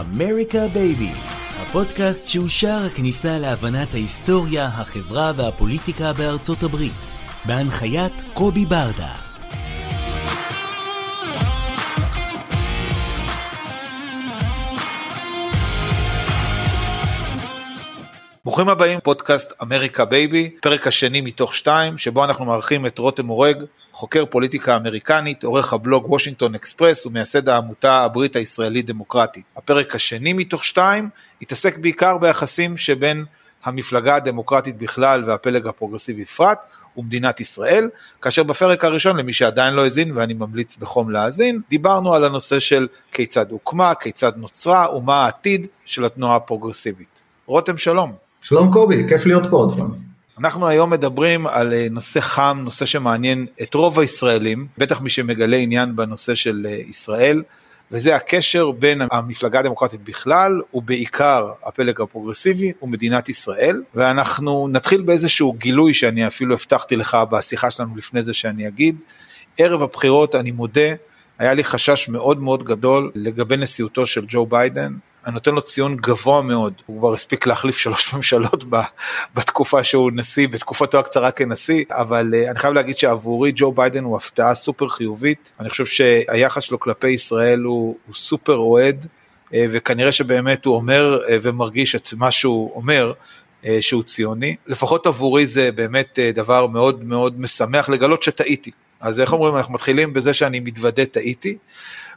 אמריקה בייבי, הפודקאסט שהוא שער הכניסה להבנת ההיסטוריה, החברה והפוליטיקה בארצות הברית, בהנחיית קובי ברדה. ברוכים הבאים, פודקאסט אמריקה בייבי, פרק השני מתוך שתיים, שבו אנחנו מארחים את רותם אורג, חוקר פוליטיקה אמריקנית, עורך הבלוג וושינגטון אקספרס ומייסד העמותה הברית הישראלית דמוקרטית. הפרק השני מתוך שתיים התעסק בעיקר ביחסים שבין המפלגה הדמוקרטית בכלל והפלג הפרוגרסיבי בפרט ומדינת ישראל, כאשר בפרק הראשון למי שעדיין לא האזין ואני ממליץ בחום להאזין, דיברנו על הנושא של כיצד הוקמה, כיצד נוצרה ומה העתיד של התנועה הפרוגרסיבית. רותם שלום. שלום קובי, כיף להיות פה עוד פעם. אנחנו היום מדברים על אה, נושא חם, נושא שמעניין את רוב הישראלים, בטח מי שמגלה עניין בנושא של אה, ישראל, וזה הקשר בין המפלגה הדמוקרטית בכלל, ובעיקר הפלג הפרוגרסיבי ומדינת ישראל, ואנחנו נתחיל באיזשהו גילוי שאני אפילו הבטחתי לך בשיחה שלנו לפני זה שאני אגיד. ערב הבחירות, אני מודה, היה לי חשש מאוד מאוד גדול לגבי נשיאותו של ג'ו ביידן, אני נותן לו ציון גבוה מאוד, הוא כבר הספיק להחליף שלוש ממשלות בתקופה שהוא נשיא, בתקופתו הקצרה כנשיא, אבל אה, אני חייב להגיד שעבורי ג'ו ביידן הוא הפתעה סופר חיובית, אני חושב שהיחס שלו כלפי ישראל הוא, הוא סופר אוהד, אה, וכנראה שבאמת הוא אומר אה, ומרגיש את מה שהוא אומר. שהוא ציוני, לפחות עבורי זה באמת דבר מאוד מאוד משמח לגלות שטעיתי. אז איך אומרים, אנחנו מתחילים בזה שאני מתוודה טעיתי,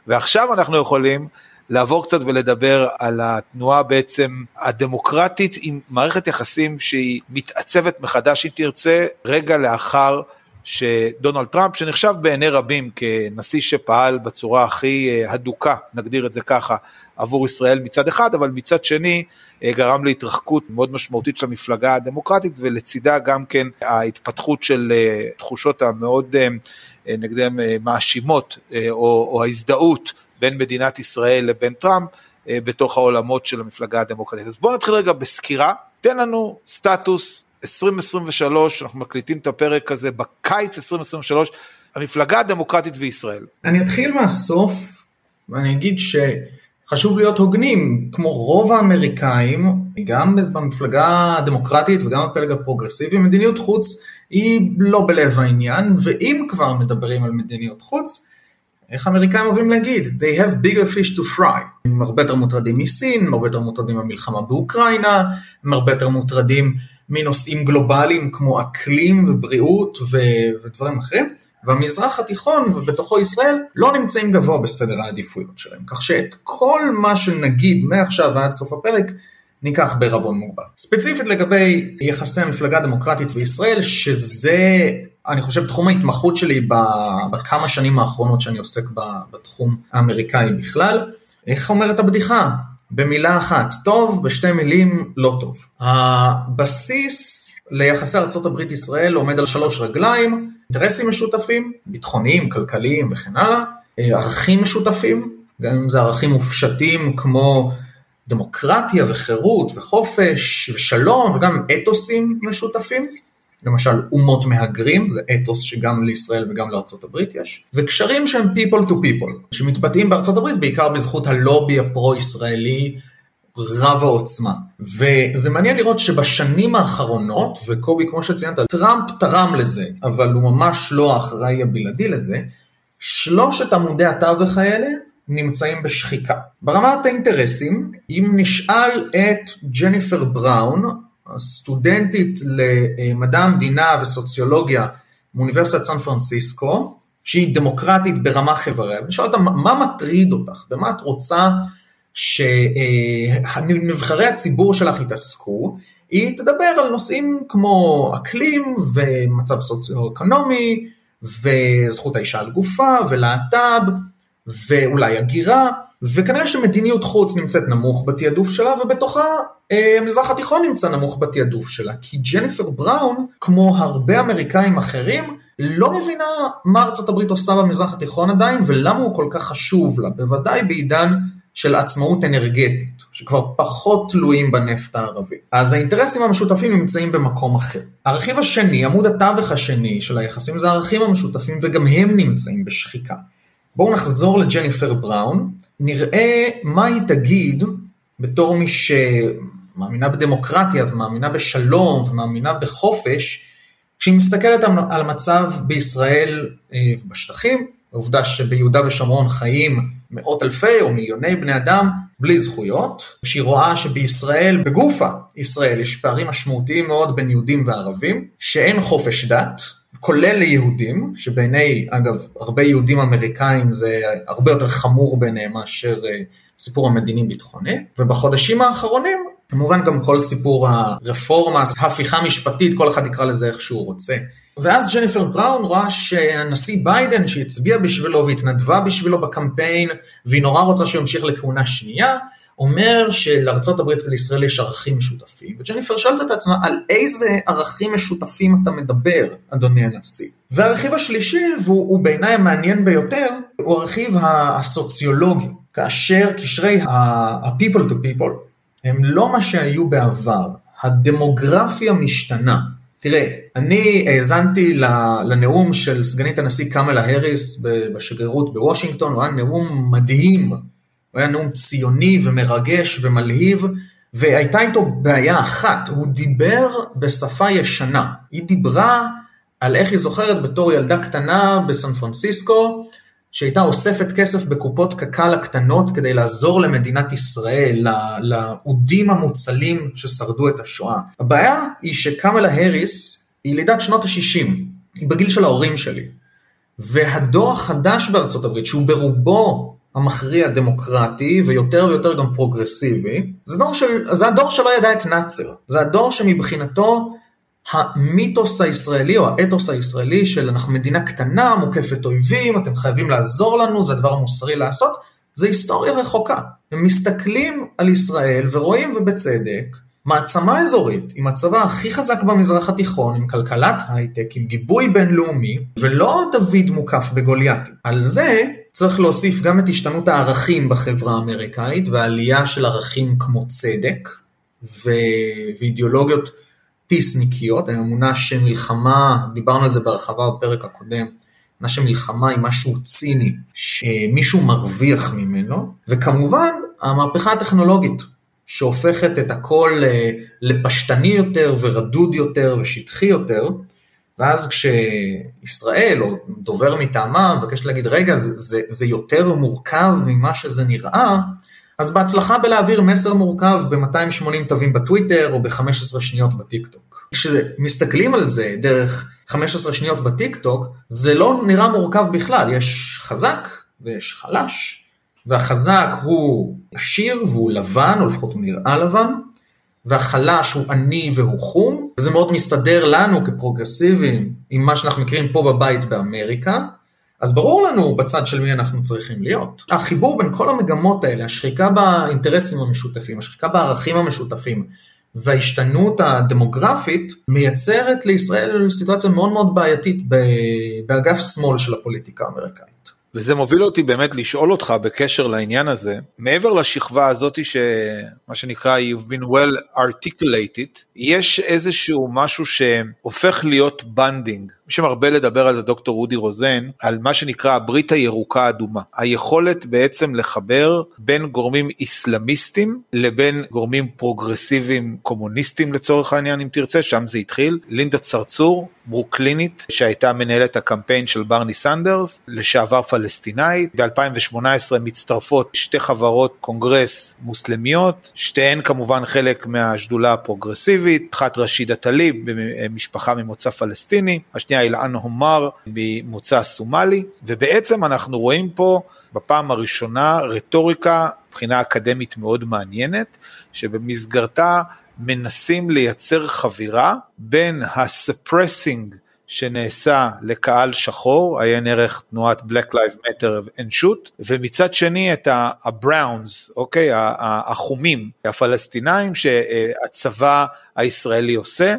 ועכשיו אנחנו יכולים לעבור קצת ולדבר על התנועה בעצם הדמוקרטית עם מערכת יחסים שהיא מתעצבת מחדש אם תרצה רגע לאחר שדונלד טראמפ שנחשב בעיני רבים כנשיא שפעל בצורה הכי אה, הדוקה נגדיר את זה ככה עבור ישראל מצד אחד אבל מצד שני אה, גרם להתרחקות מאוד משמעותית של המפלגה הדמוקרטית ולצידה גם כן ההתפתחות של אה, תחושות המאוד נגדם מאשימות או, או ההזדהות בין מדינת ישראל לבין טראמפ בתוך העולמות של המפלגה הדמוקרטית. אז בואו נתחיל רגע בסקירה, תן לנו סטטוס 2023, אנחנו מקליטים את הפרק הזה בקיץ 2023, המפלגה הדמוקרטית וישראל. אני אתחיל מהסוף ואני אגיד שחשוב להיות הוגנים, כמו רוב האמריקאים, גם במפלגה הדמוקרטית וגם בפלג הפרוגרסיבי, מדיניות חוץ היא לא בלב העניין, ואם כבר מדברים על מדיניות חוץ, איך האמריקאים אוהבים להגיד? They have bigger fish to fry. הם הרבה יותר מוטרדים מסין, הם הרבה יותר מוטרדים מהמלחמה באוקראינה, הם הרבה יותר מוטרדים מנושאים גלובליים כמו אקלים ובריאות ו- ודברים אחרים, והמזרח התיכון ובתוכו ישראל לא נמצאים גבוה בסדר העדיפויות שלהם. כך שאת כל מה שנגיד מעכשיו ועד סוף הפרק, ניקח בערבון מוגבל. ספציפית לגבי יחסי המפלגה הדמוקרטית וישראל, שזה אני חושב תחום ההתמחות שלי בכמה שנים האחרונות שאני עוסק בתחום האמריקאי בכלל. איך אומרת הבדיחה? במילה אחת טוב, בשתי מילים לא טוב. הבסיס ליחסי ארה"ב ישראל עומד על שלוש רגליים, אינטרסים משותפים, ביטחוניים, כלכליים וכן הלאה, ערכים משותפים, גם אם זה ערכים מופשטים כמו דמוקרטיה וחירות וחופש ושלום וגם אתוסים משותפים, למשל אומות מהגרים, זה אתוס שגם לישראל וגם לארה"ב יש, וקשרים שהם people to people, שמתבטאים בארה"ב בעיקר בזכות הלובי הפרו-ישראלי רב העוצמה. וזה מעניין לראות שבשנים האחרונות, וקובי כמו שציינת, טראמפ תרם לזה, אבל הוא ממש לא האחראי הבלעדי לזה, שלושת עמודי התווך האלה נמצאים בשחיקה. ברמת האינטרסים, אם נשאל את ג'ניפר בראון, סטודנטית למדע המדינה וסוציולוגיה מאוניברסיטת סן פרנסיסקו, שהיא דמוקרטית ברמה חברה, ושאל אותה מה מטריד אותך, במה את רוצה שנבחרי הציבור שלך יתעסקו, היא תדבר על נושאים כמו אקלים ומצב סוציו-אקונומי וזכות האישה על גופה, ולהט"ב, ואולי הגירה, וכנראה שמדיניות חוץ נמצאת נמוך בתעדוף שלה, ובתוכה אה, המזרח התיכון נמצא נמוך בתעדוף שלה, כי ג'ניפר בראון, כמו הרבה אמריקאים אחרים, לא מבינה מה ארצות הברית עושה במזרח התיכון עדיין, ולמה הוא כל כך חשוב לה, בוודאי בעידן של עצמאות אנרגטית, שכבר פחות תלויים בנפט הערבי. אז האינטרסים המשותפים נמצאים במקום אחר. הרכיב השני, עמוד התווך השני של היחסים, זה הערכים המשותפים, וגם הם נמצאים בשחיקה. בואו נחזור לג'ניפר בראון, נראה מה היא תגיד בתור מי שמאמינה בדמוקרטיה ומאמינה בשלום ומאמינה בחופש, כשהיא מסתכלת על המצב בישראל אה, ובשטחים, העובדה שביהודה ושומרון חיים מאות אלפי או מיליוני בני אדם בלי זכויות, כשהיא רואה שבישראל, בגופה ישראל, יש פערים משמעותיים מאוד בין יהודים וערבים, שאין חופש דת, כולל ליהודים, שבעיני, אגב, הרבה יהודים אמריקאים זה הרבה יותר חמור בעיניהם מאשר אה, סיפור המדיני-ביטחוני, ובחודשים האחרונים, כמובן גם כל סיפור הרפורמה, ההפיכה המשפטית, כל אחד יקרא לזה איך שהוא רוצה. ואז ג'ניפר בראון רואה שהנשיא ביידן שהצביע בשבילו והתנדבה בשבילו בקמפיין, והיא נורא רוצה שהוא ימשיך לכהונה שנייה, אומר שלארה"ב ולישראל יש ערכים משותפים, וג'ניפר שואלת את עצמה על איזה ערכים משותפים אתה מדבר, אדוני הנשיא. והרכיב השלישי, והוא בעיניי המעניין ביותר, הוא הרכיב הסוציולוגי, כאשר קשרי ה-people to people הם לא מה שהיו בעבר, הדמוגרפיה משתנה. תראה, אני האזנתי לנאום של סגנית הנשיא קמלה האריס בשגרירות בוושינגטון, הוא היה נאום מדהים הוא היה נאום ציוני ומרגש ומלהיב, והייתה איתו בעיה אחת, הוא דיבר בשפה ישנה. היא דיברה על איך היא זוכרת בתור ילדה קטנה בסן פרנסיסקו, שהייתה אוספת כסף בקופות קק"ל הקטנות כדי לעזור למדינת ישראל, לאודים המוצלים ששרדו את השואה. הבעיה היא שקמלה האריס היא ילידת שנות ה-60, היא בגיל של ההורים שלי. והדור החדש בארצות הברית, שהוא ברובו המכריע דמוקרטי ויותר ויותר גם פרוגרסיבי, זה, דור של, זה הדור שלא ידע את נאצר, זה הדור שמבחינתו המיתוס הישראלי או האתוס הישראלי של אנחנו מדינה קטנה, מוקפת אויבים, אתם חייבים לעזור לנו, זה הדבר המוסרי לעשות, זה היסטוריה רחוקה. הם מסתכלים על ישראל ורואים ובצדק מעצמה אזורית עם הצבא הכי חזק במזרח התיכון, עם כלכלת הייטק, עם גיבוי בינלאומי, ולא דוד מוקף בגוליית. על זה צריך להוסיף גם את השתנות הערכים בחברה האמריקאית והעלייה של ערכים כמו צדק ו... ואידיאולוגיות פיסניקיות, האמונה שמלחמה, דיברנו על זה בהרחבה בפרק הקודם, אמונה שמלחמה היא משהו ציני, שמישהו מרוויח ממנו, וכמובן המהפכה הטכנולוגית, שהופכת את הכל אה, לפשטני יותר ורדוד יותר ושטחי יותר, ואז כשישראל או דובר מטעמה מבקש להגיד רגע זה, זה, זה יותר מורכב ממה שזה נראה, אז בהצלחה בלהעביר מסר מורכב ב-280 תווים בטוויטר או ב-15 שניות בטיקטוק. כשמסתכלים על זה דרך 15 שניות בטיקטוק, זה לא נראה מורכב בכלל, יש חזק ויש חלש, והחזק הוא עשיר והוא לבן, או לפחות הוא נראה לבן, והחלש הוא עני והוא חום, וזה מאוד מסתדר לנו כפרוגרסיבים עם מה שאנחנו מכירים פה בבית באמריקה, אז ברור לנו בצד של מי אנחנו צריכים להיות. החיבור בין כל המגמות האלה, השחיקה באינטרסים המשותפים, השחיקה בערכים המשותפים, וההשתנות הדמוגרפית מייצרת לישראל סיטואציה מאוד מאוד בעייתית באגף שמאל של הפוליטיקה האמריקאית. וזה מוביל אותי באמת לשאול אותך בקשר לעניין הזה, מעבר לשכבה הזאתי שמה שנקרא you've been well articulated, יש איזשהו משהו שהופך להיות bonding, שמרבה לדבר על זה דוקטור אודי רוזן, על מה שנקרא הברית הירוקה אדומה, היכולת בעצם לחבר בין גורמים איסלאמיסטים לבין גורמים פרוגרסיביים קומוניסטים לצורך העניין אם תרצה, שם זה התחיל, לינדה סרסור, ברוקלינית שהייתה מנהלת הקמפיין של ברני סנדרס, לשעבר פלסטינאית, ב-2018 מצטרפות שתי חברות קונגרס מוסלמיות, שתיהן כמובן חלק מהשדולה הפרוגרסיבית, אחת רשידה טליב במשפחה ממוצא פלסטיני, השנייה אילן הומר ממוצא סומלי, ובעצם אנחנו רואים פה בפעם הראשונה רטוריקה מבחינה אקדמית מאוד מעניינת, שבמסגרתה מנסים לייצר חבירה בין ה-suppressing שנעשה לקהל שחור, עיין ערך תנועת Black Lives Matter and Shoot, ומצד שני את הבראונס, אוקיי, החומים הפלסטינאים שהצבא הישראלי עושה.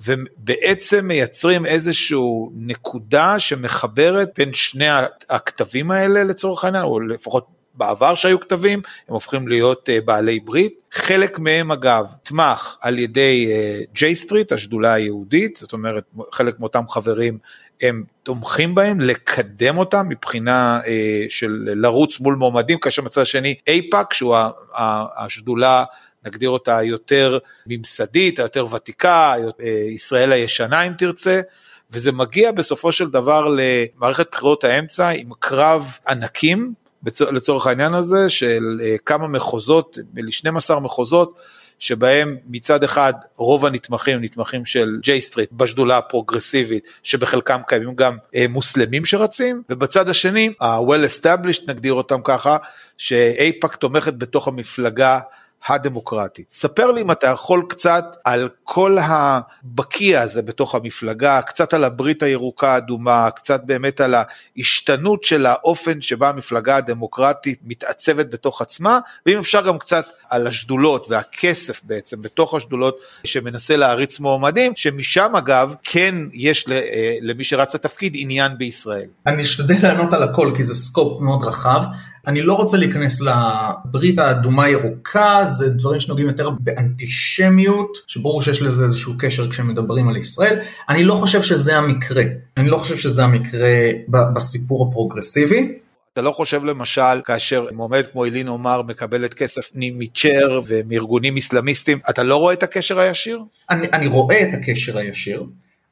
ובעצם מייצרים איזושהי נקודה שמחברת בין שני הכתבים האלה לצורך העניין, או לפחות בעבר שהיו כתבים, הם הופכים להיות uh, בעלי ברית. חלק מהם אגב נתמך על ידי ג'יי uh, סטריט, השדולה היהודית, זאת אומרת חלק מאותם חברים הם תומכים בהם, לקדם אותם מבחינה uh, של לרוץ מול מועמדים, כאשר מצד השני אייפאק, שהוא השדולה נגדיר אותה יותר ממסדית, היותר ותיקה, ישראל הישנה אם תרצה, וזה מגיע בסופו של דבר למערכת בחירות האמצע עם קרב ענקים, לצורך העניין הזה, של אה, כמה מחוזות, נדמה לי 12 מחוזות, שבהם מצד אחד רוב הנתמכים נתמכים של ג'יי סטריט בשדולה הפרוגרסיבית שבחלקם קיימים גם אה, מוסלמים שרצים ובצד השני ה-well established נגדיר אותם ככה שאייפאק תומכת בתוך המפלגה הדמוקרטית. ספר לי אם אתה יכול קצת על כל הבקיע הזה בתוך המפלגה, קצת על הברית הירוקה האדומה, קצת באמת על ההשתנות של האופן שבה המפלגה הדמוקרטית מתעצבת בתוך עצמה, ואם אפשר גם קצת על השדולות והכסף בעצם בתוך השדולות שמנסה להריץ מועמדים, שמשם אגב כן יש אה, למי שרץ לתפקיד עניין בישראל. אני אשתדל לענות על הכל כי זה scope מאוד רחב. אני לא רוצה להיכנס לברית האדומה ירוקה, זה דברים שנוגעים יותר באנטישמיות, שברור שיש לזה איזשהו קשר כשמדברים על ישראל. אני לא חושב שזה המקרה, אני לא חושב שזה המקרה בסיפור הפרוגרסיבי. אתה לא חושב למשל כאשר מועמד כמו אילהן עומר מקבלת כסף מצ'ר ומארגונים אסלאמיסטים, אתה לא רואה את הקשר הישיר? אני, אני רואה את הקשר הישיר,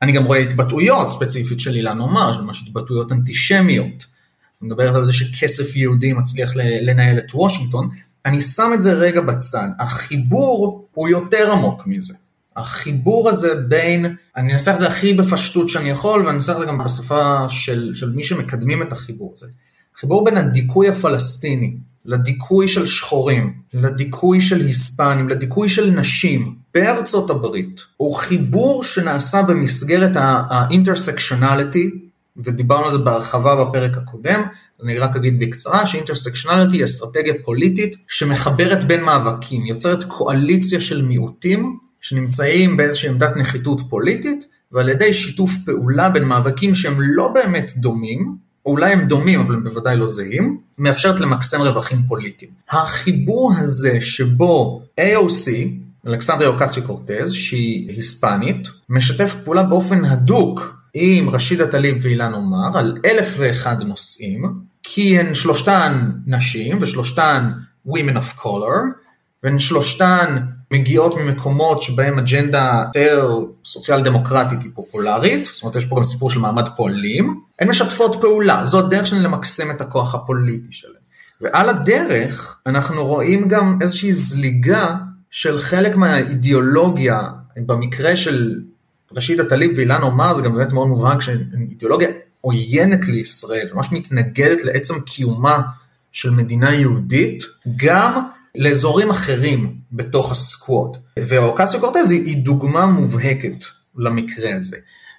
אני גם רואה התבטאויות ספציפית של אילן עומר, ממש התבטאויות אנטישמיות. מדברת על זה שכסף יהודי מצליח לנהל את וושינגטון, אני שם את זה רגע בצד, החיבור הוא יותר עמוק מזה. החיבור הזה בין, אני אנסח את זה הכי בפשטות שאני יכול, ואני אנסח את זה גם בשפה של, של מי שמקדמים את החיבור הזה. החיבור בין הדיכוי הפלסטיני לדיכוי של שחורים, לדיכוי של היספנים, לדיכוי של נשים בארצות הברית, הוא חיבור שנעשה במסגרת האינטרסקשונליטי ודיברנו על זה בהרחבה בפרק הקודם, אז אני רק אגיד בקצרה שאינטרסקשנליטי היא אסטרטגיה פוליטית שמחברת בין מאבקים, יוצרת קואליציה של מיעוטים שנמצאים באיזושהי עמדת נחיתות פוליטית, ועל ידי שיתוף פעולה בין מאבקים שהם לא באמת דומים, או אולי הם דומים אבל הם בוודאי לא זהים, מאפשרת למקסם רווחים פוליטיים. החיבור הזה שבו AOC, אלכסנדריה אוקסיו קורטז, שהיא היספנית, משתף פעולה באופן הדוק עם רשידה טליב ואילן עומר על אלף ואחד נושאים, כי הן שלושתן נשים ושלושתן women of color, והן שלושתן מגיעות ממקומות שבהם אג'נדה יותר סוציאל דמוקרטית היא פופולרית, זאת אומרת יש פה גם סיפור של מעמד פועלים, הן משתפות פעולה, זו הדרך שלהן למקסם את הכוח הפוליטי שלהן. ועל הדרך אנחנו רואים גם איזושהי זליגה של חלק מהאידיאולוגיה, במקרה של ראשית הטליב ואילן עומר זה גם באמת מאוד מובהק שאידיאולוגיה עוינת לישראל, ממש מתנגדת לעצם קיומה של מדינה יהודית, גם לאזורים אחרים בתוך הסקוואט. ואוקסיו קורטז היא, היא דוגמה מובהקת למקרה הזה.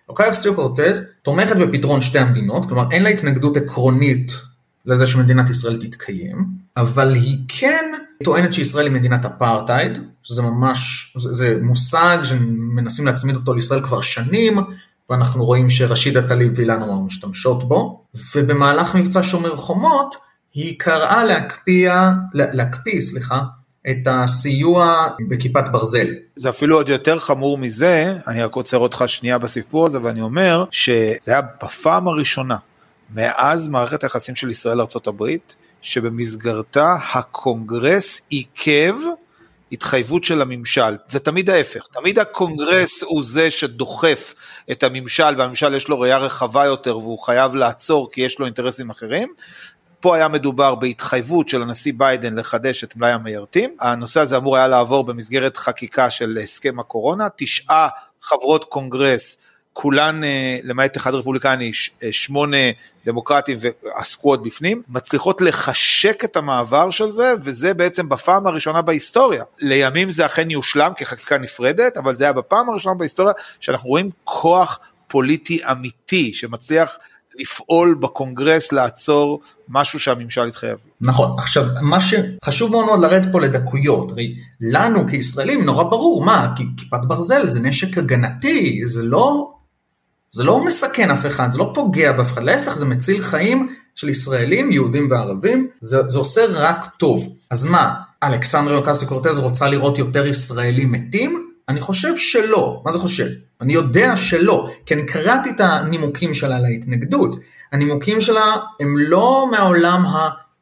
אוקסיו קורטז תומכת בפתרון שתי המדינות, כלומר אין לה התנגדות עקרונית לזה שמדינת ישראל תתקיים, אבל היא כן טוענת שישראל היא מדינת אפרטהייד, שזה ממש, זה, זה מושג שמנסים להצמיד אותו לישראל כבר שנים, ואנחנו רואים שרשידה טליב ואילן עומר משתמשות בו, ובמהלך מבצע שומר חומות, היא קראה להקפיא, להקפיא, סליחה, את הסיוע בכיפת ברזל. זה אפילו עוד יותר חמור מזה, אני רק עוצר אותך שנייה בסיפור הזה ואני אומר שזה היה בפעם הראשונה מאז מערכת היחסים של ישראל לארה"ב, שבמסגרתה הקונגרס עיכב התחייבות של הממשל. זה תמיד ההפך, תמיד הקונגרס הוא זה שדוחף את הממשל, והממשל יש לו ראייה רחבה יותר והוא חייב לעצור כי יש לו אינטרסים אחרים. פה היה מדובר בהתחייבות של הנשיא ביידן לחדש את מלאי המיירטים. הנושא הזה אמור היה לעבור במסגרת חקיקה של הסכם הקורונה. תשעה חברות קונגרס כולן, אה, למעט אחד רפובליקני, אה, שמונה דמוקרטים ועסקו עוד בפנים, מצליחות לחשק את המעבר של זה, וזה בעצם בפעם הראשונה בהיסטוריה. לימים זה אכן יושלם כחקיקה נפרדת, אבל זה היה בפעם הראשונה בהיסטוריה שאנחנו רואים כוח פוליטי אמיתי שמצליח לפעול בקונגרס לעצור משהו שהממשל התחייב. נכון, עכשיו מה שחשוב מאוד מאוד לרדת פה לדקויות, הרי לנו כישראלים נורא ברור, מה, כיפת ברזל זה נשק הגנתי, זה לא, זה לא מסכן אף אחד, זה לא פוגע באף אחד, להפך זה מציל חיים של ישראלים, יהודים וערבים, זה, זה עושה רק טוב. אז מה, אלכסנדרי אוקסי קורטז רוצה לראות יותר ישראלים מתים? אני חושב שלא. מה זה חושב? אני יודע שלא, כי אני קראתי את הנימוקים שלה להתנגדות. הנימוקים שלה הם לא מהעולם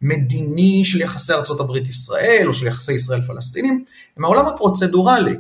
המדיני של יחסי ארה"ב ישראל או של יחסי ישראל פלסטינים, הם מהעולם הפרוצדורלי.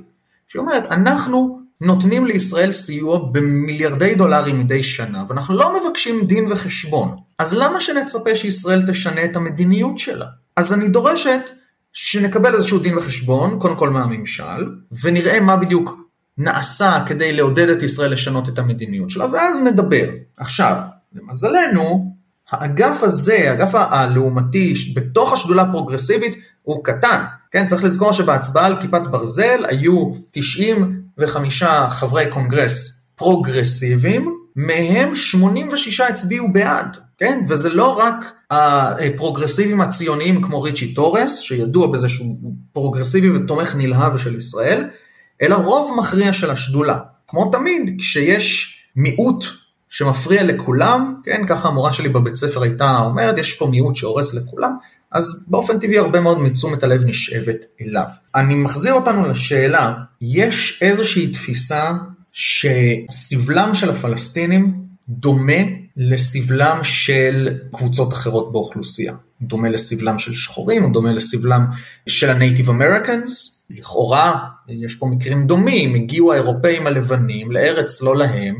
שהיא אומרת, אנחנו נותנים לישראל סיוע במיליארדי דולרים מדי שנה, ואנחנו לא מבקשים דין וחשבון. אז למה שנצפה שישראל תשנה את המדיניות שלה? אז אני דורשת שנקבל איזשהו דין וחשבון, קודם כל מהממשל, ונראה מה בדיוק נעשה כדי לעודד את ישראל לשנות את המדיניות שלה, ואז נדבר. עכשיו, למזלנו, האגף הזה, האגף הלעומתי בתוך השדולה הפרוגרסיבית הוא קטן. כן, צריך לזכור שבהצבעה על כיפת ברזל היו 95 חברי קונגרס פרוגרסיביים, מהם 86 הצביעו בעד. כן? וזה לא רק הפרוגרסיבים הציוניים כמו ריצ'י טורס, שידוע בזה שהוא פרוגרסיבי ותומך נלהב של ישראל, אלא רוב מכריע של השדולה. כמו תמיד, כשיש מיעוט שמפריע לכולם, כן, ככה המורה שלי בבית ספר הייתה אומרת, יש פה מיעוט שהורס לכולם, אז באופן טבעי הרבה מאוד מתשומת הלב נשאבת אליו. אני מחזיר אותנו לשאלה, יש איזושהי תפיסה שסבלם של הפלסטינים דומה לסבלם של קבוצות אחרות באוכלוסייה. דומה לסבלם של שחורים, הוא דומה לסבלם של ה-Native Americans. לכאורה, יש פה מקרים דומים, הגיעו האירופאים הלבנים לארץ לא להם,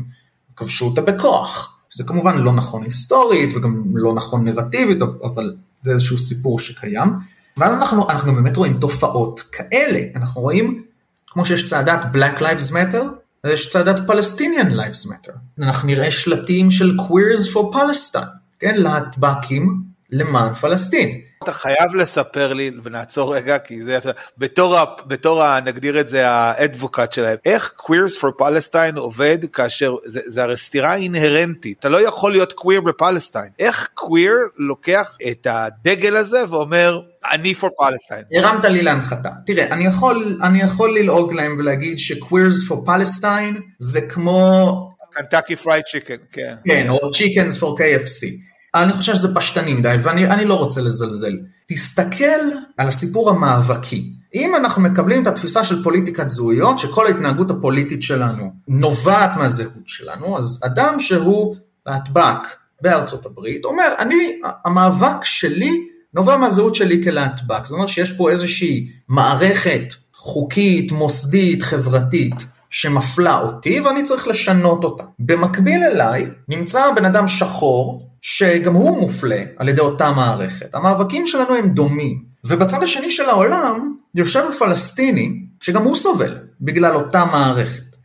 כבשו אותה בכוח. זה כמובן לא נכון היסטורית וגם לא נכון נרטיבית, אבל זה איזשהו סיפור שקיים. ואז אנחנו, אנחנו באמת רואים תופעות כאלה, אנחנו רואים, כמו שיש צעדת Black Lives Matter, יש צעדת פלסטיניאן Lives Matter. אנחנו נראה שלטים של Queers for Palestine, כן, להטבקים למען פלסטין. אתה חייב לספר לי, ונעצור רגע, כי זה, בתור, בתור ה, נגדיר את זה ה-advocate שלהם, איך Queers for Palestine עובד כאשר, זה, זה הרי סתירה אינהרנטית, אתה לא יכול להיות קוויר בפלסטיין. איך קוויר לוקח את הדגל הזה ואומר, אני for Palestine. הרמת לי להנחתה. תראה, אני יכול, אני יכול ללעוג להם ולהגיד ש-Queers for Palestine זה כמו... Kentucky Fried Chicken, כן. כן, או Chickens for KFC. אני חושב שזה פשטני מדי ואני לא רוצה לזלזל. תסתכל על הסיפור המאבקי. אם אנחנו מקבלים את התפיסה של פוליטיקת זהויות, שכל ההתנהגות הפוליטית שלנו נובעת מהזהות שלנו, אז אדם שהוא להטבק בארצות הברית אומר, אני, המאבק שלי נובע מהזהות שלי כלהטבק. זאת אומרת שיש פה איזושהי מערכת חוקית, מוסדית, חברתית, שמפלה אותי ואני צריך לשנות אותה. במקביל אליי נמצא בן אדם שחור שגם הוא מופלה על ידי אותה מערכת. המאבקים שלנו הם דומים. ובצד השני של העולם יושב הפלסטיני שגם הוא סובל בגלל אותה מערכת.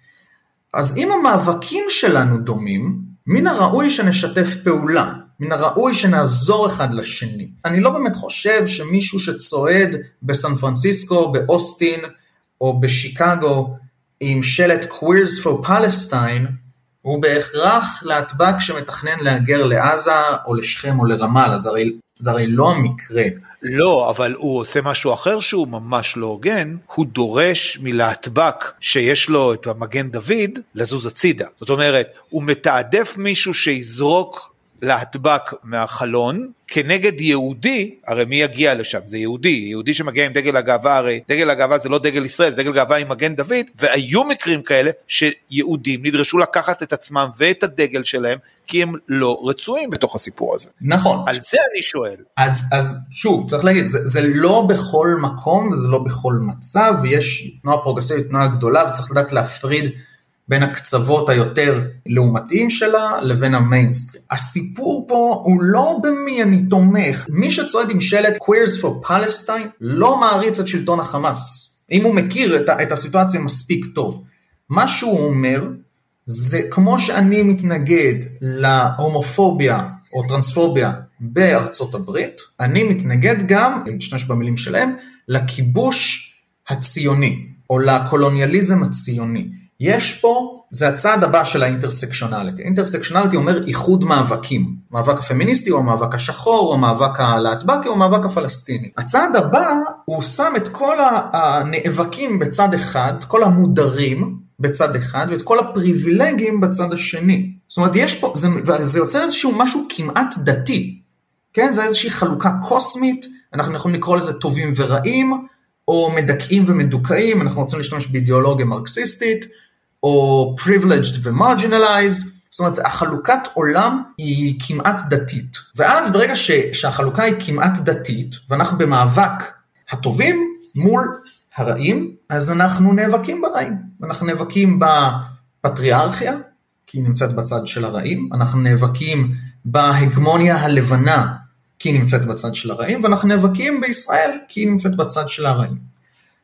אז אם המאבקים שלנו דומים, מן הראוי שנשתף פעולה, מן הראוי שנעזור אחד לשני. אני לא באמת חושב שמישהו שצועד בסן פרנסיסקו, באוסטין או בשיקגו עם שלט Queers for Palestine, הוא בהכרח להטבק שמתכנן להגר לעזה או לשכם או לרמאללה, זה זה הרי לא המקרה. לא, אבל הוא עושה משהו אחר שהוא ממש לא הוגן, הוא דורש מלהטבק שיש לו את המגן דוד לזוז הצידה. זאת אומרת, הוא מתעדף מישהו שיזרוק להטבק מהחלון כנגד יהודי, הרי מי יגיע לשם? זה יהודי, יהודי שמגיע עם דגל הגאווה, הרי דגל הגאווה זה לא דגל ישראל, זה דגל גאווה עם מגן דוד, והיו מקרים כאלה שיהודים נדרשו לקחת את עצמם ואת הדגל שלהם, כי הם לא רצויים בתוך הסיפור הזה. נכון. על זה אני שואל. אז, אז שוב, צריך להגיד, זה, זה לא בכל מקום וזה לא בכל מצב, ויש תנועה פרוגרסיבית, תנועה גדולה, וצריך לדעת להפריד בין הקצוות היותר לעומתיים שלה לבין המיינסטרים. הסיפור פה הוא לא במי אני תומך. מי שצועד עם שלט Queers for Palestine לא מעריץ את שלטון החמאס. אם הוא מכיר את, את הסיטואציה מספיק טוב. מה שהוא אומר זה כמו שאני מתנגד להומופוביה או טרנספוביה בארצות הברית, אני מתנגד גם, אם נשתמש במילים שלהם, לכיבוש הציוני, או לקולוניאליזם הציוני. יש פה זה הצעד הבא של האינטרסקשונליטי. אינטרסקשונליטי אומר איחוד מאבקים. מאבק הפמיניסטי או המאבק השחור או המאבק הלהטבקי או המאבק הפלסטיני. הצעד הבא הוא שם את כל הנאבקים בצד אחד, כל המודרים בצד אחד ואת כל הפריבילגים בצד השני. זאת אומרת יש פה, זה, זה יוצר איזשהו משהו כמעט דתי. כן, זה איזושהי חלוקה קוסמית, אנחנו יכולים לקרוא לזה טובים ורעים, או מדכאים ומדוכאים, אנחנו רוצים להשתמש באידיאולוגיה מרקסיסטית, או privileged ו-marginalized, זאת אומרת החלוקת עולם היא כמעט דתית. ואז ברגע ש, שהחלוקה היא כמעט דתית, ואנחנו במאבק הטובים מול הרעים, אז אנחנו נאבקים ברעים. אנחנו נאבקים בפטריארכיה, כי היא נמצאת בצד של הרעים, אנחנו נאבקים בהגמוניה הלבנה, כי היא נמצאת בצד של הרעים, ואנחנו נאבקים בישראל, כי היא נמצאת בצד של הרעים.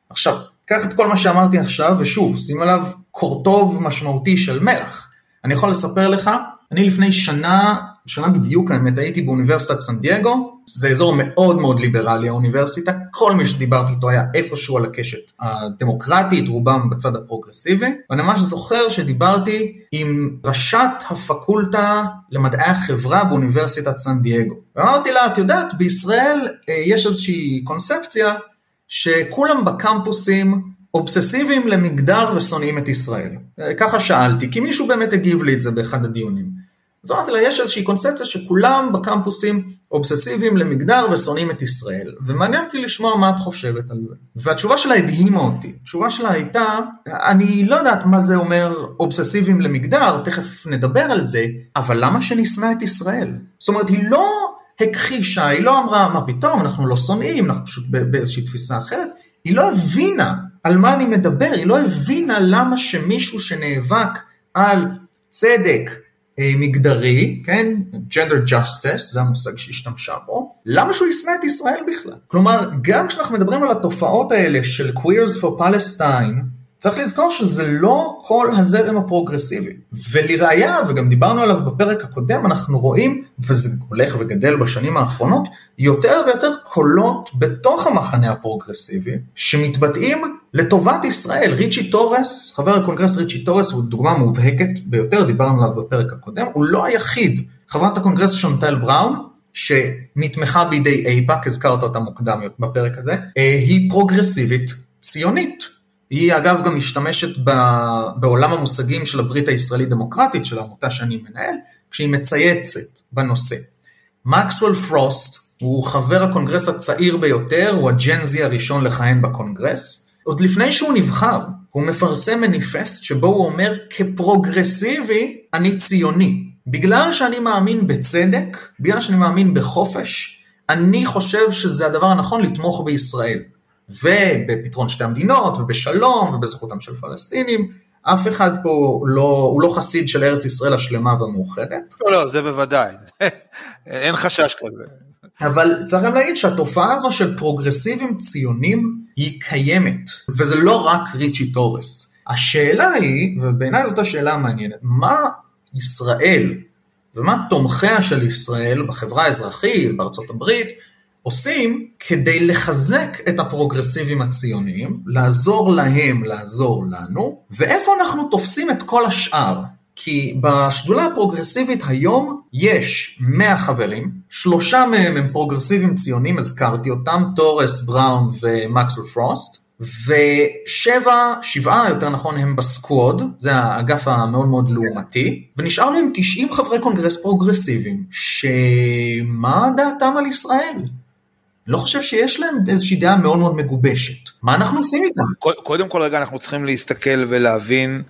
עכשיו, קח את כל מה שאמרתי עכשיו, ושוב, שים עליו קורטוב משמעותי של מלח. אני יכול לספר לך, אני לפני שנה, שנה בדיוק האמת, הייתי באוניברסיטת סן דייגו, זה אזור מאוד מאוד ליברלי האוניברסיטה, כל מי שדיברתי איתו היה איפשהו על הקשת הדמוקרטית, רובם בצד הפרוגרסיבי, ואני ממש זוכר שדיברתי עם ראשת הפקולטה למדעי החברה באוניברסיטת סן דייגו. ואמרתי לה, את יודעת, בישראל אה, יש איזושהי קונספציה שכולם בקמפוסים אובססיביים למגדר ושונאים את ישראל. ככה שאלתי, כי מישהו באמת הגיב לי את זה באחד הדיונים. אז אמרתי לה, יש איזושהי קונספציה שכולם בקמפוסים אובססיביים למגדר ושונאים את ישראל, ומעניין אותי לשמוע מה את חושבת על זה. והתשובה שלה הדהימה אותי. התשובה שלה הייתה, אני לא יודעת מה זה אומר אובססיביים למגדר, תכף נדבר על זה, אבל למה שנשנא את ישראל? זאת אומרת, היא לא הכחישה, היא לא אמרה, מה פתאום, אנחנו לא שונאים, אנחנו פשוט באיזושהי תפיסה אחרת, היא לא הבינה על מה אני מדבר, היא לא הבינה למה שמישהו שנאבק על צדק אה, מגדרי, כן, gender justice, זה המושג שהשתמשה בו, למה שהוא ישנא את ישראל בכלל? כלומר, גם כשאנחנו מדברים על התופעות האלה של queers for Palestine, צריך לזכור שזה לא כל הזרם הפרוגרסיבי. ולראיה, וגם דיברנו עליו בפרק הקודם, אנחנו רואים, וזה הולך וגדל בשנים האחרונות, יותר ויותר קולות בתוך המחנה הפרוגרסיבי, שמתבטאים לטובת ישראל. ריצ'י טורס, חבר הקונגרס ריצ'י טורס, הוא דוגמה מובהקת ביותר, דיברנו עליו בפרק הקודם, הוא לא היחיד. חברת הקונגרס שונטל בראון, שנתמכה בידי אייפאק, הזכרת אותה מוקדם בפרק הזה, אה, היא פרוגרסיבית ציונית. היא אגב גם משתמשת בעולם המושגים של הברית הישראלית דמוקרטית, של העמותה שאני מנהל, כשהיא מצייצת בנושא. מקסוול פרוסט הוא חבר הקונגרס הצעיר ביותר, הוא הג'נזי הראשון לכהן בקונגרס. עוד לפני שהוא נבחר, הוא מפרסם מניפסט שבו הוא אומר, כפרוגרסיבי אני ציוני. בגלל שאני מאמין בצדק, בגלל שאני מאמין בחופש, אני חושב שזה הדבר הנכון לתמוך בישראל. ובפתרון שתי המדינות, ובשלום, ובזכותם של פלסטינים. אף אחד פה לא, הוא לא חסיד של ארץ ישראל השלמה והמאוחדת. לא, לא, זה בוודאי, אין חשש כזה. אבל צריך גם להגיד שהתופעה הזו של פרוגרסיבים ציונים היא קיימת, וזה לא רק ריצ'י טורס. השאלה היא, ובעיניי זאת השאלה המעניינת, מה ישראל ומה תומכיה של ישראל בחברה האזרחית, בארצות הברית, עושים כדי לחזק את הפרוגרסיבים הציוניים, לעזור להם, לעזור לנו, ואיפה אנחנו תופסים את כל השאר. כי בשדולה הפרוגרסיבית היום יש 100 חברים, שלושה מהם הם פרוגרסיבים ציונים, הזכרתי אותם, תורס, בראון ומקסוול פרוסט, ושבע, שבעה יותר נכון, הם ב-Squad, זה האגף המאוד מאוד לעומתי, ונשארנו עם 90 חברי קונגרס פרוגרסיביים, שמה דעתם על ישראל? לא חושב שיש להם איזושהי דעה מאוד מאוד מגובשת. מה אנחנו עושים איתם? קודם כל רגע אנחנו צריכים להסתכל ולהבין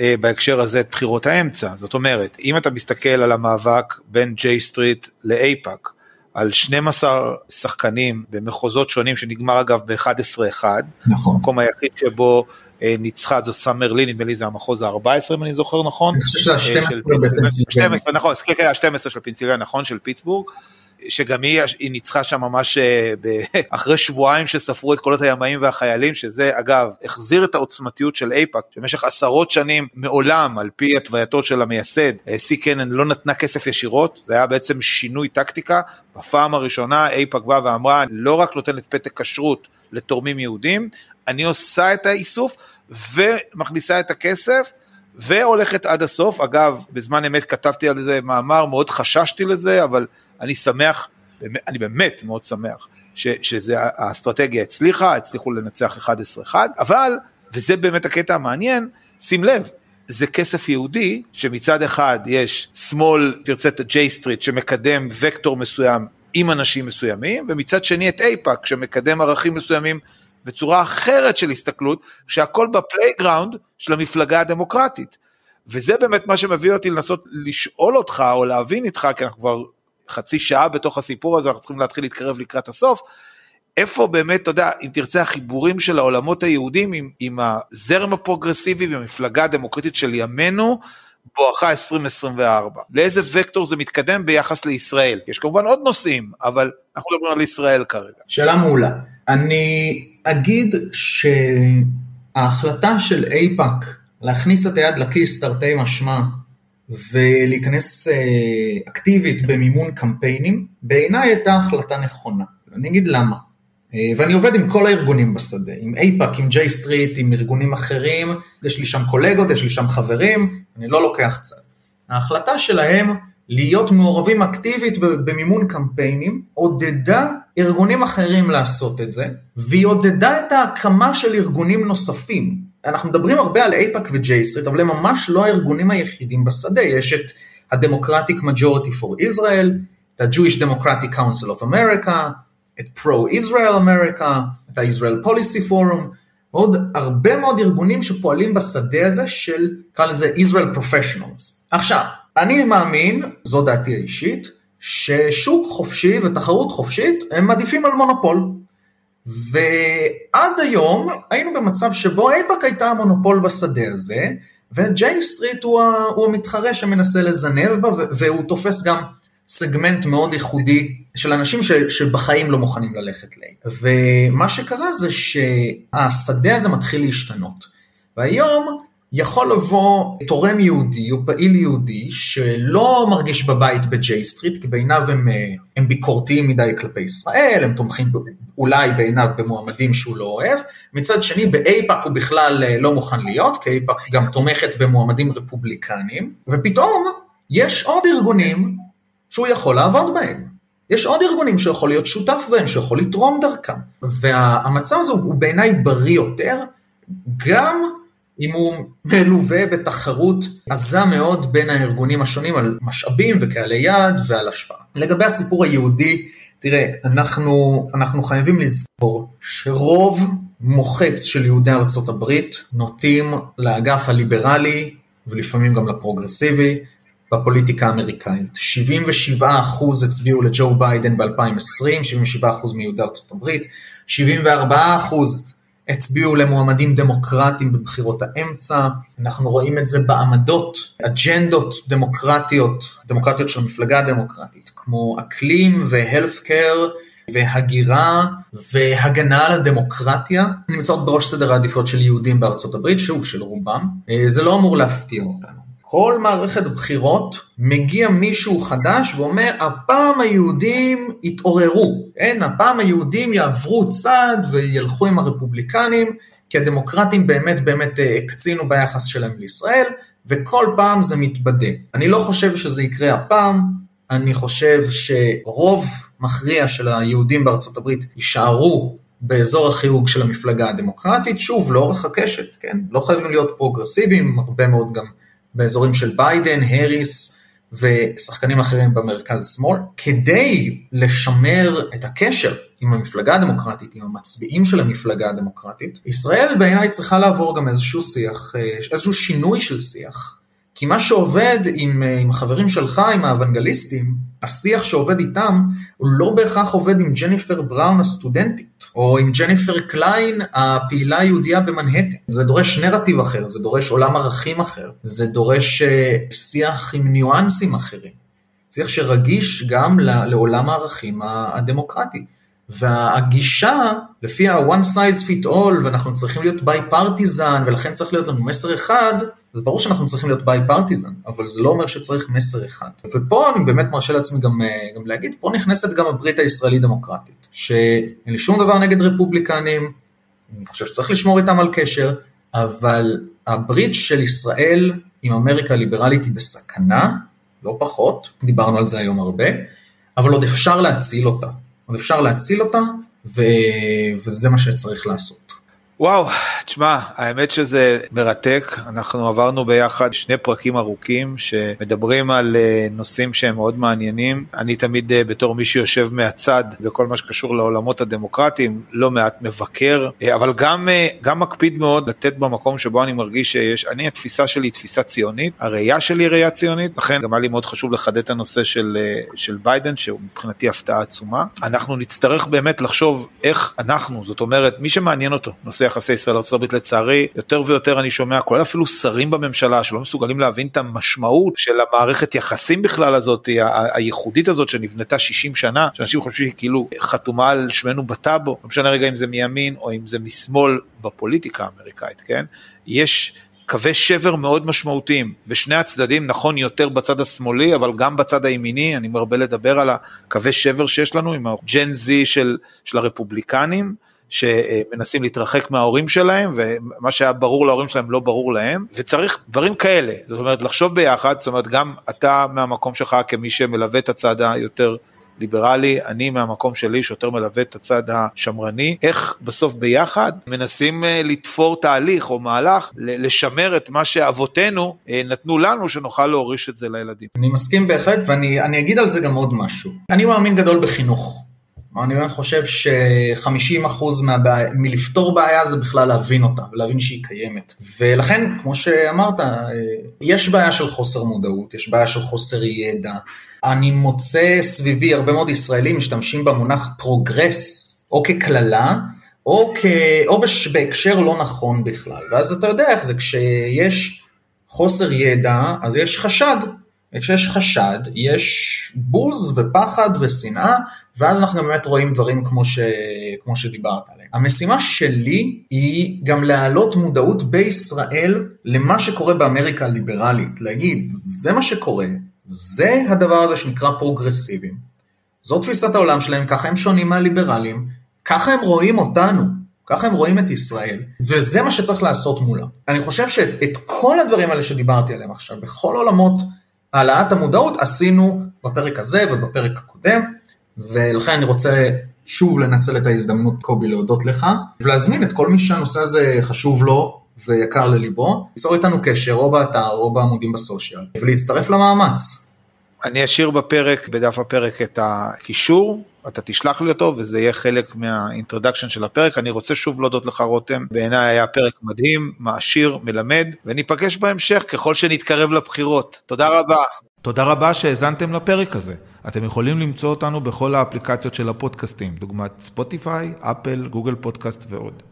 אה, בהקשר הזה את בחירות האמצע. זאת אומרת, אם אתה מסתכל על המאבק בין ג'יי סטריט לאייפאק, על 12 שחקנים במחוזות שונים שנגמר אגב ב-11-1, נכון. המקום היחיד שבו אה, ניצחה זו סאמר לי, נדמה לי זה המחוז ה-14 אם אני זוכר נכון. אני חושב שזה ה-12 בפנסילבניה. נכון, כן, כן, ה-12 של פנסילבניה, נכון, של פיטסבורג. שגם היא, היא ניצחה שם ממש אה, אחרי שבועיים שספרו את קולות הימאים והחיילים, שזה אגב החזיר את העוצמתיות של אייפאק, שבמשך עשרות שנים מעולם, על פי התווייתו של המייסד, אה, סי קנן לא נתנה כסף ישירות, זה היה בעצם שינוי טקטיקה. בפעם הראשונה אייפאק באה ואמרה, לא רק נותנת פתק כשרות לתורמים יהודים, אני עושה את האיסוף ומכניסה את הכסף. והולכת עד הסוף. אגב, בזמן אמת כתבתי על זה מאמר, מאוד חששתי לזה, אבל אני שמח, אני באמת מאוד שמח, ש, שזה האסטרטגיה הצליחה, הצליחו לנצח 11-1, אבל, וזה באמת הקטע המעניין, שים לב, זה כסף יהודי, שמצד אחד יש שמאל, תרצה את ה-J Street, שמקדם וקטור מסוים עם אנשים מסוימים, ומצד שני את אייפאק, שמקדם ערכים מסוימים בצורה אחרת של הסתכלות, שהכל ב playground של המפלגה הדמוקרטית. וזה באמת מה שמביא אותי לנסות לשאול אותך, או להבין איתך, כי אנחנו כבר חצי שעה בתוך הסיפור הזה, אנחנו צריכים להתחיל להתקרב לקראת הסוף, איפה באמת, אתה יודע, אם תרצה, החיבורים של העולמות היהודים עם, עם הזרם הפרוגרסיבי והמפלגה הדמוקרטית של ימינו, בואכה 2024. לאיזה וקטור זה מתקדם ביחס לישראל? יש כמובן עוד נושאים, אבל אנחנו מדברים על ישראל כרגע. שאלה מעולה. אני אגיד שההחלטה של אייפאק להכניס את היד לכיס תרתי משמע ולהיכנס אה, אקטיבית במימון קמפיינים, בעיניי הייתה החלטה נכונה. אני אגיד למה. אה, ואני עובד עם כל הארגונים בשדה, עם אייפאק, עם ג'יי סטריט, עם ארגונים אחרים, יש לי שם קולגות, יש לי שם חברים, אני לא לוקח צד. ההחלטה שלהם להיות מעורבים אקטיבית במימון קמפיינים, עודדה ארגונים אחרים לעשות את זה, והיא עודדה את ההקמה של ארגונים נוספים. אנחנו מדברים הרבה על אייפאק וג'יי סטריט, אבל הם ממש לא הארגונים היחידים בשדה, יש את ה-Democratic Majority for Israel, את ה-Jewish Democratic Council of America, את Pro-Israel America, את ה-Israel Policy Forum, ועוד הרבה מאוד ארגונים שפועלים בשדה הזה של, נקרא לזה Israel Professionals. עכשיו, אני מאמין, זו דעתי האישית, ששוק חופשי ותחרות חופשית הם עדיפים על מונופול. ועד היום היינו במצב שבו אייפאק הייתה המונופול בשדה הזה, וג'יי סטריט הוא, הוא המתחרה שמנסה לזנב בה, והוא תופס גם סגמנט מאוד ייחודי של אנשים ש, שבחיים לא מוכנים ללכת ל... ומה שקרה זה שהשדה הזה מתחיל להשתנות. והיום יכול לבוא תורם יהודי או פעיל יהודי שלא מרגיש בבית בג'יי סטריט, כי בעיניו הם, הם ביקורתיים מדי כלפי ישראל, הם תומכים אולי בעיניו במועמדים שהוא לא אוהב, מצד שני באייפאק הוא בכלל לא מוכן להיות, כי אייפאק גם תומכת במועמדים רפובליקנים, ופתאום יש עוד ארגונים שהוא יכול לעבוד בהם. יש עוד ארגונים שיכול להיות שותף בהם, שיכול לתרום דרכם. והמצב הזה הוא בעיניי בריא יותר, גם אם הוא מלווה בתחרות עזה מאוד בין הארגונים השונים על משאבים וקהלי יעד ועל השפעה. לגבי הסיפור היהודי, תראה, אנחנו, אנחנו חייבים לזכור שרוב מוחץ של יהודי ארצות הברית נוטים לאגף הליברלי ולפעמים גם לפרוגרסיבי, בפוליטיקה האמריקאית. 77% הצביעו לג'ו ביידן ב-2020, 77% מיהודי ארצות הברית, 74% הצביעו למועמדים דמוקרטיים בבחירות האמצע, אנחנו רואים את זה בעמדות, אג'נדות דמוקרטיות, דמוקרטיות של המפלגה הדמוקרטית, כמו אקלים והלף קר והגירה והגנה על הדמוקרטיה, נמצאות בראש סדר העדיפויות של יהודים בארצות הברית, שוב של רובם, אה, זה לא אמור להפתיע אותנו. כל מערכת בחירות מגיע מישהו חדש ואומר, הפעם היהודים יתעוררו, כן? הפעם היהודים יעברו צד וילכו עם הרפובליקנים, כי הדמוקרטים באמת באמת אה, הקצינו ביחס שלהם לישראל, וכל פעם זה מתבדה. אני לא חושב שזה יקרה הפעם, אני חושב שרוב מכריע של היהודים בארצות הברית יישארו באזור החיוג של המפלגה הדמוקרטית, שוב, לאורך הקשת, כן? לא חייבים להיות פרוגרסיביים, הרבה מאוד גם באזורים של ביידן, האריס ושחקנים אחרים במרכז-שמאל, כדי לשמר את הקשר עם המפלגה הדמוקרטית, עם המצביעים של המפלגה הדמוקרטית, ישראל בעיניי צריכה לעבור גם איזשהו שיח, אה, איזשהו שינוי של שיח. כי מה שעובד עם, אה, עם החברים שלך, עם האוונגליסטים, השיח שעובד איתם, הוא לא בהכרח עובד עם ג'ניפר בראון הסטודנטית, או עם ג'ניפר קליין הפעילה היהודייה במנהטן. זה דורש נרטיב אחר, זה דורש עולם ערכים אחר, זה דורש אה, שיח עם ניואנסים אחרים. שיח שרגיש גם לעולם הערכים הדמוקרטי. והגישה, לפי ה-one size fit all, ואנחנו צריכים להיות bipartisan, ולכן צריך להיות לנו מסר אחד, אז ברור שאנחנו צריכים להיות ביי פרטיזן, אבל זה לא אומר שצריך מסר אחד. ופה אני באמת מרשה לעצמי גם, אה, גם להגיד, פה נכנסת גם הברית הישראלית דמוקרטית, שאין לי שום דבר נגד רפובליקנים, אני חושב שצריך לשמור איתם על קשר, אבל הברית של ישראל אם אמריקה הליברלית היא בסכנה, לא פחות, דיברנו על זה היום הרבה, אבל עוד אפשר להציל אותה. עוד אפשר להציל אותה, ו... וזה מה שצריך לעשות. וואו, תשמע, האמת שזה מרתק, אנחנו עברנו ביחד שני פרקים ארוכים שמדברים על אה, נושאים שהם מאוד מעניינים. אני תמיד אה, בתור מי שיושב מהצד בכל מה שקשור לעולמות הדמוקרטיים, לא מעט מבקר, אה, אבל גם, גם מקפיד מאוד לתת במקום שבו אני מרגיש שיש, אני התפיסה שלי היא תפיסה ציונית, הראייה שלי היא ראייה ציונית, לכן גם היה לי מאוד חשוב לחדד את הנושא של, של ביידן, שהוא מבחינתי הפתעה עצומה. אנחנו נצטרך באמת לחשוב איך אנחנו, זאת אומרת, מי שמעניין אותו, נושא יחסי ישראל ארצות לצערי יותר ויותר אני שומע כולל אפילו שרים בממשלה שלא מסוגלים להבין את המשמעות של המערכת יחסים בכלל הזאת הייחודית הזאת שנבנתה 60 שנה שאנשים חושבים שהיא כאילו חתומה על שמנו בטאבו לא משנה רגע אם זה מימין או אם זה משמאל בפוליטיקה האמריקאית כן? יש קווי שבר מאוד משמעותיים בשני הצדדים, נכון יותר בצד השמאלי, אבל גם בצד הימיני, אני מרבה לדבר על הקווי שבר שיש לנו עם הג'ן זי של, של הרפובליקנים, שמנסים להתרחק מההורים שלהם ומה שהיה ברור להורים שלהם לא ברור להם וצריך דברים כאלה זאת אומרת לחשוב ביחד זאת אומרת גם אתה מהמקום שלך כמי שמלווה את הצד היותר ליברלי, אני מהמקום שלי שיותר מלווה את הצד השמרני, איך בסוף ביחד מנסים אה, לתפור תהליך או מהלך לשמר את מה שאבותינו אה, נתנו לנו שנוכל להוריש את זה לילדים. אני מסכים בהחלט ואני אגיד על זה גם עוד משהו. אני מאמין גדול בחינוך. אני באמת חושב ש-50% מהבעיה, מלפתור בעיה זה בכלל להבין אותה ולהבין שהיא קיימת. ולכן, כמו שאמרת, אה, יש בעיה של חוסר מודעות, יש בעיה של חוסר ידע. אני מוצא סביבי הרבה מאוד ישראלים משתמשים במונח פרוגרס, או כקללה, או, כ... או בש... בהקשר לא נכון בכלל. ואז אתה יודע איך זה, כשיש חוסר ידע, אז יש חשד. וכשיש חשד, יש בוז ופחד ושנאה, ואז אנחנו באמת רואים דברים כמו, ש... כמו שדיברת עליהם. המשימה שלי היא גם להעלות מודעות בישראל למה שקורה באמריקה הליברלית, להגיד, זה מה שקורה, זה הדבר הזה שנקרא פרוגרסיבים. זו תפיסת העולם שלהם, ככה הם שונים מהליברלים, ככה הם רואים אותנו, ככה הם רואים את ישראל, וזה מה שצריך לעשות מולה. אני חושב שאת כל הדברים האלה שדיברתי עליהם עכשיו, בכל עולמות העלאת המודעות עשינו בפרק הזה ובפרק הקודם, ולכן אני רוצה שוב לנצל את ההזדמנות, קובי, להודות לך, ולהזמין את כל מי שהנושא הזה חשוב לו ויקר לליבו, ליצור איתנו קשר או באתר או בעמודים ב social, ולהצטרף למאמץ. אני אשאיר בפרק, בדף הפרק את הקישור, אתה תשלח לי אותו וזה יהיה חלק מה introduction של הפרק. אני רוצה שוב להודות לך רותם, בעיניי היה פרק מדהים, מעשיר, מלמד, וניפגש בהמשך ככל שנתקרב לבחירות. תודה רבה. תודה רבה שהאזנתם לפרק הזה. אתם יכולים למצוא אותנו בכל האפליקציות של הפודקאסטים, דוגמת ספוטיפיי, אפל, גוגל פודקאסט ועוד.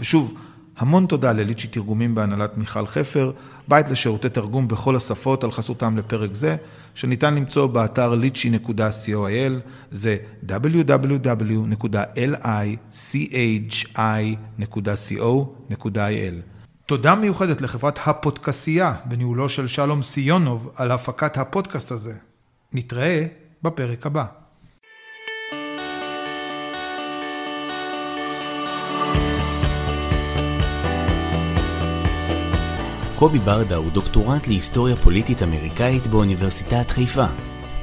ושוב, המון תודה לליצ'י תרגומים בהנהלת מיכל חפר, בית לשירותי תרגום בכל השפות על חסותם לפרק זה, שניתן למצוא באתר lichy.coil, זה www.lichi.co.il. תודה מיוחדת לחברת הפודקסייה בניהולו של שלום סיונוב על הפקת הפודקאסט הזה. נתראה בפרק הבא. קובי ברדה הוא דוקטורנט להיסטוריה פוליטית אמריקאית באוניברסיטת חיפה.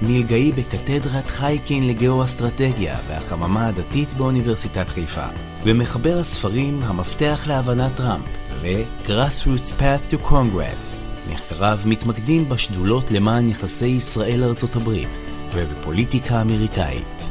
מלגאי בקתדרת חייקין לגאו-אסטרטגיה והחממה הדתית באוניברסיטת חיפה, ומחבר הספרים המפתח להבנת טראמפ ו-Grassroots Path to Congress. מחקריו מתמקדים בשדולות למען יחסי ישראל-ארצות הברית ובפוליטיקה אמריקאית.